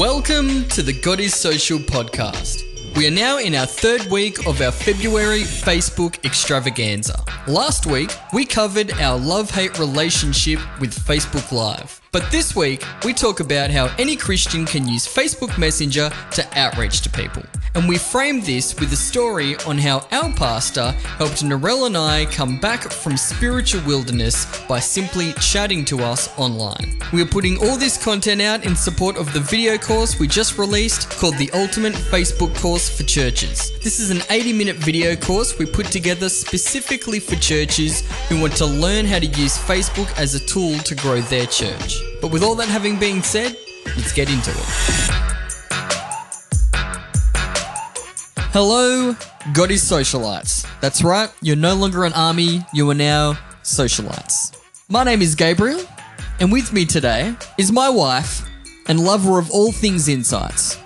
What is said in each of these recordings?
Welcome to the God is Social podcast. We are now in our third week of our February Facebook extravaganza. Last week, we covered our love hate relationship with Facebook Live. But this week, we talk about how any Christian can use Facebook Messenger to outreach to people. And we framed this with a story on how our pastor helped Narelle and I come back from spiritual wilderness by simply chatting to us online. We are putting all this content out in support of the video course we just released called the Ultimate Facebook Course for Churches. This is an 80 minute video course we put together specifically for churches who want to learn how to use Facebook as a tool to grow their church. But with all that having been said, let's get into it. Hello, is socialites. That's right, you're no longer an army, you are now socialites. My name is Gabriel, and with me today is my wife and lover of all things insights,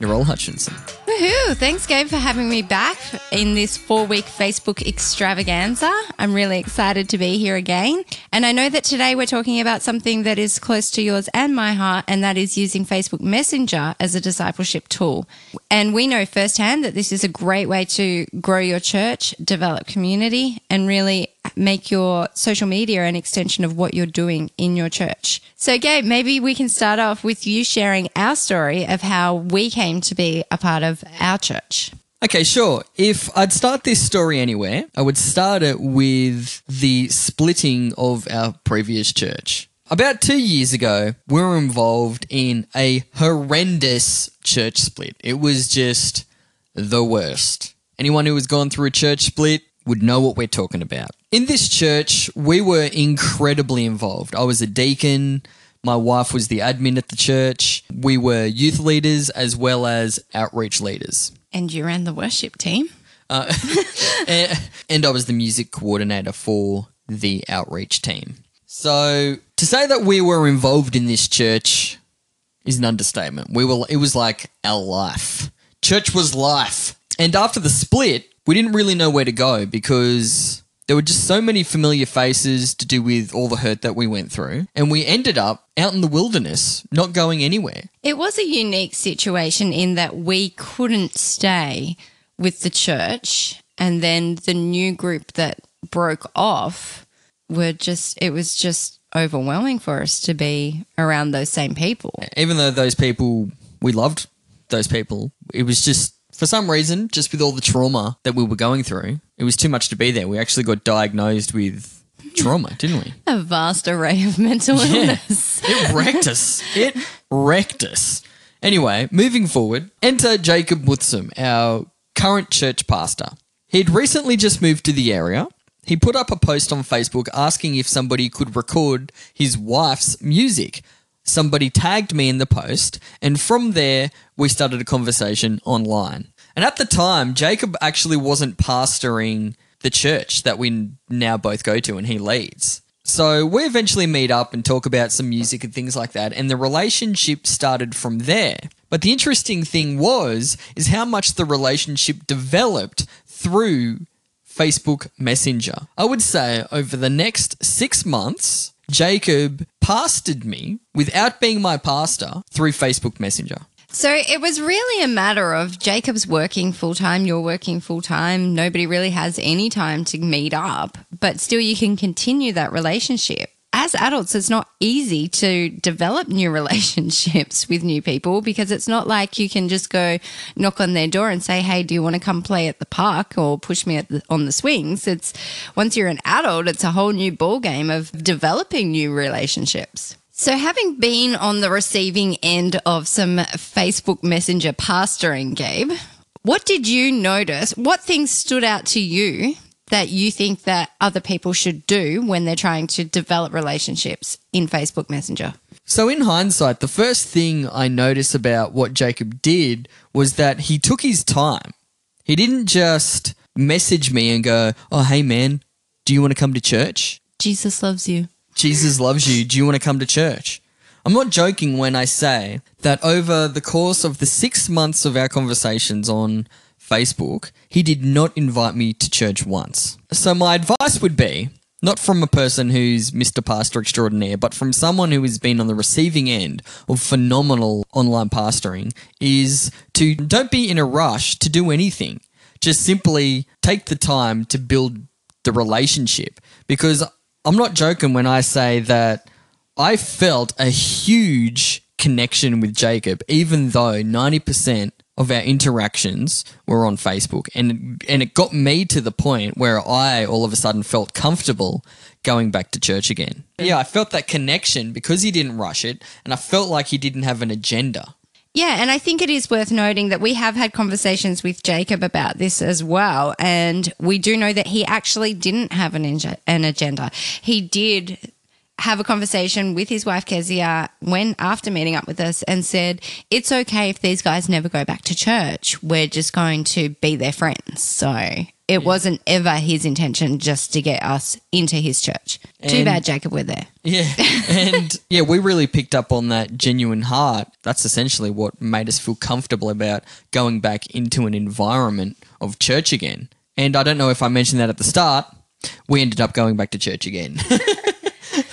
Narelle Hutchinson. Woohoo! Thanks, Gabe, for having me back in this four week Facebook extravaganza. I'm really excited to be here again. And I know that today we're talking about something that is close to yours and my heart, and that is using Facebook Messenger as a discipleship tool. And we know firsthand that this is a great way to grow your church, develop community, and really make your social media an extension of what you're doing in your church. So, Gabe, maybe we can start off with you sharing our story of how we came to be a part of our church. Okay, sure. If I'd start this story anywhere, I would start it with the splitting of our previous church. About two years ago, we were involved in a horrendous church split. It was just the worst. Anyone who has gone through a church split would know what we're talking about. In this church, we were incredibly involved. I was a deacon. My wife was the admin at the church. We were youth leaders as well as outreach leaders. And you ran the worship team. Uh, and, and I was the music coordinator for the outreach team. So to say that we were involved in this church is an understatement. We were it was like our life. Church was life. And after the split, we didn't really know where to go because there were just so many familiar faces to do with all the hurt that we went through. And we ended up out in the wilderness, not going anywhere. It was a unique situation in that we couldn't stay with the church, and then the new group that broke off were just, it was just overwhelming for us to be around those same people. Even though those people, we loved those people, it was just for some reason, just with all the trauma that we were going through, it was too much to be there. We actually got diagnosed with trauma, didn't we? A vast array of mental illness. It wrecked us. It wrecked us. Anyway, moving forward, enter Jacob Mutsum, our current church pastor. He'd recently just moved to the area. He put up a post on Facebook asking if somebody could record his wife's music. Somebody tagged me in the post, and from there, we started a conversation online. And at the time, Jacob actually wasn't pastoring the church that we now both go to and he leads. So we eventually meet up and talk about some music and things like that, and the relationship started from there. But the interesting thing was is how much the relationship developed through Facebook Messenger. I would say over the next 6 months, Jacob pastored me without being my pastor through Facebook Messenger. So it was really a matter of Jacob's working full time, you're working full time. Nobody really has any time to meet up, but still you can continue that relationship. As adults, it's not easy to develop new relationships with new people because it's not like you can just go knock on their door and say, "Hey, do you want to come play at the park or push me the, on the swings?" It's once you're an adult, it's a whole new ball game of developing new relationships. So, having been on the receiving end of some Facebook Messenger pastoring, Gabe, what did you notice? What things stood out to you that you think that other people should do when they're trying to develop relationships in Facebook Messenger? So, in hindsight, the first thing I noticed about what Jacob did was that he took his time. He didn't just message me and go, Oh, hey, man, do you want to come to church? Jesus loves you. Jesus loves you. Do you want to come to church? I'm not joking when I say that over the course of the six months of our conversations on Facebook, he did not invite me to church once. So, my advice would be not from a person who's Mr. Pastor Extraordinaire, but from someone who has been on the receiving end of phenomenal online pastoring, is to don't be in a rush to do anything. Just simply take the time to build the relationship. Because I'm not joking when I say that I felt a huge connection with Jacob, even though 90% of our interactions were on Facebook. And, and it got me to the point where I all of a sudden felt comfortable going back to church again. Yeah, I felt that connection because he didn't rush it, and I felt like he didn't have an agenda. Yeah, and I think it is worth noting that we have had conversations with Jacob about this as well, and we do know that he actually didn't have an, an agenda. He did have a conversation with his wife Kezia when after meeting up with us and said it's okay if these guys never go back to church. We're just going to be their friends. So it wasn't ever his intention just to get us into his church. Too bad Jacob we're there. Yeah. And yeah, we really picked up on that genuine heart. That's essentially what made us feel comfortable about going back into an environment of church again. And I don't know if I mentioned that at the start. We ended up going back to church again.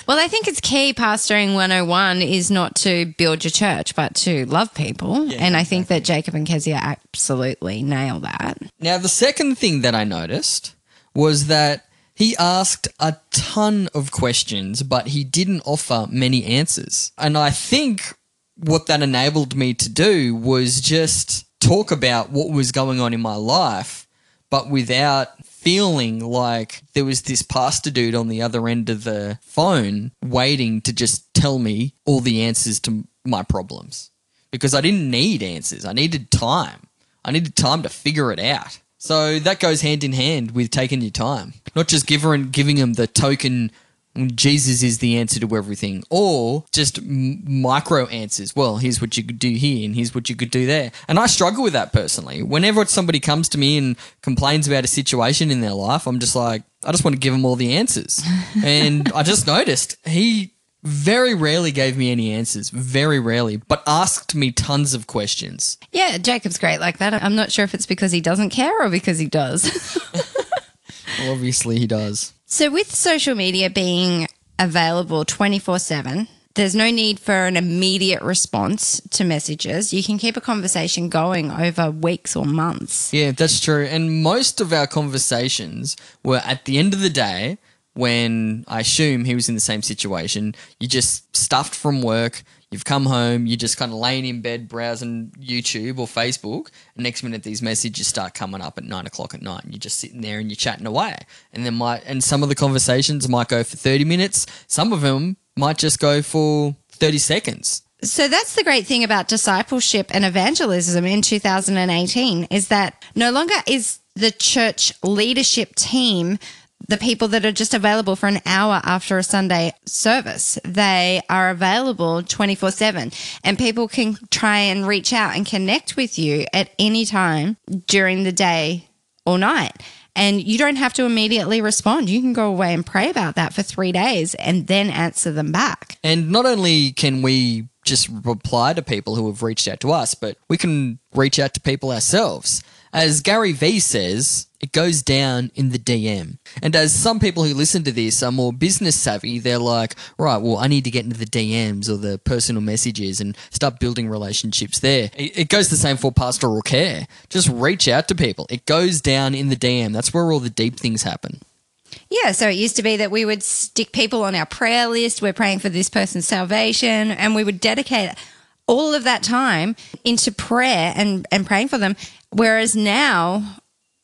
Well, I think it's key pastoring 101 is not to build your church, but to love people. and I think that Jacob and Kezia absolutely nail that. now, the second thing that I noticed was that he asked a ton of questions, but he didn't offer many answers. And I think what that enabled me to do was just talk about what was going on in my life, but without feeling like there was this pastor dude on the other end of the phone waiting to just tell me all the answers to my problems. Because I didn't need answers, I needed time. I needed time to figure it out. So that goes hand in hand with taking your time, not just giving giving them the token. Jesus is the answer to everything, or just m- micro answers. Well, here's what you could do here, and here's what you could do there. And I struggle with that personally. Whenever somebody comes to me and complains about a situation in their life, I'm just like, I just want to give them all the answers. and I just noticed he very rarely gave me any answers, very rarely, but asked me tons of questions. Yeah, Jacob's great like that. I'm not sure if it's because he doesn't care or because he does. Well, obviously, he does. So, with social media being available 24 7, there's no need for an immediate response to messages. You can keep a conversation going over weeks or months. Yeah, that's true. And most of our conversations were at the end of the day when I assume he was in the same situation. You just stuffed from work, you've come home, you're just kind of laying in bed browsing YouTube or Facebook. And next minute, these messages start coming up at nine o'clock at night. And you're just sitting there and you're chatting away. And then might, and some of the conversations might go for 30 minutes, some of them might just go for 30 seconds. So that's the great thing about discipleship and evangelism in 2018 is that no longer is the church leadership team the people that are just available for an hour after a Sunday service. They are available 24 7 and people can try and reach out and connect with you at any time during the day or night. And you don't have to immediately respond. You can go away and pray about that for three days and then answer them back. And not only can we just reply to people who have reached out to us, but we can reach out to people ourselves. As Gary Vee says, it goes down in the DM. And as some people who listen to this are more business savvy, they're like, right, well, I need to get into the DMs or the personal messages and start building relationships there. It, it goes the same for pastoral care. Just reach out to people. It goes down in the DM. That's where all the deep things happen. Yeah, so it used to be that we would stick people on our prayer list. We're praying for this person's salvation, and we would dedicate all of that time into prayer and, and praying for them. Whereas now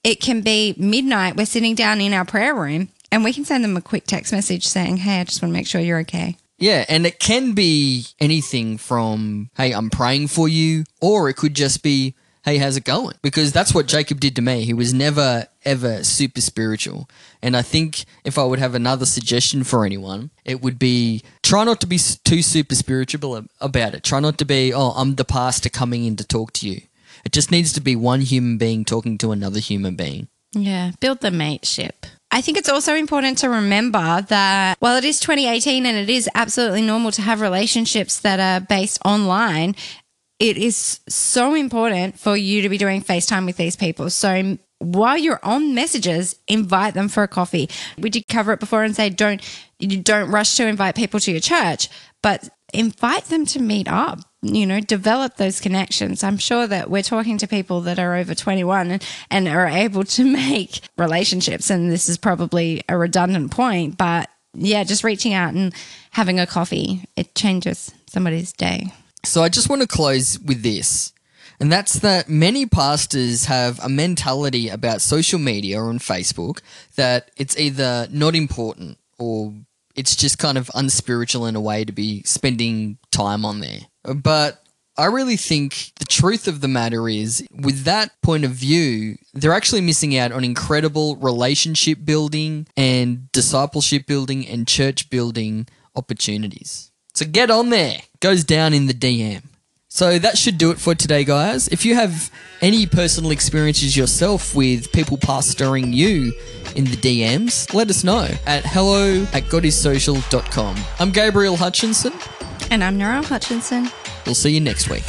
it can be midnight, we're sitting down in our prayer room, and we can send them a quick text message saying, Hey, I just want to make sure you're okay. Yeah, and it can be anything from, hey, I'm praying for you, or it could just be, hey, how's it going? Because that's what Jacob did to me. He was never, ever super spiritual. And I think if I would have another suggestion for anyone, it would be try not to be too super spiritual about it. Try not to be, oh, I'm the pastor coming in to talk to you. It just needs to be one human being talking to another human being. Yeah, build the mateship. I think it's also important to remember that while it is 2018 and it is absolutely normal to have relationships that are based online, it is so important for you to be doing FaceTime with these people. So while you're on messages, invite them for a coffee. We did cover it before and say don't you don't rush to invite people to your church, but invite them to meet up. You know, develop those connections. I'm sure that we're talking to people that are over 21 and, and are able to make relationships. And this is probably a redundant point, but yeah, just reaching out and having a coffee, it changes somebody's day. So I just want to close with this. And that's that many pastors have a mentality about social media on Facebook that it's either not important or it's just kind of unspiritual in a way to be spending time on there. But I really think the truth of the matter is, with that point of view, they're actually missing out on incredible relationship building and discipleship building and church building opportunities. So get on there. Goes down in the DM. So that should do it for today, guys. If you have any personal experiences yourself with people pastoring you in the DMs, let us know at hello at godissocial.com. I'm Gabriel Hutchinson. And I'm Narelle Hutchinson. We'll see you next week.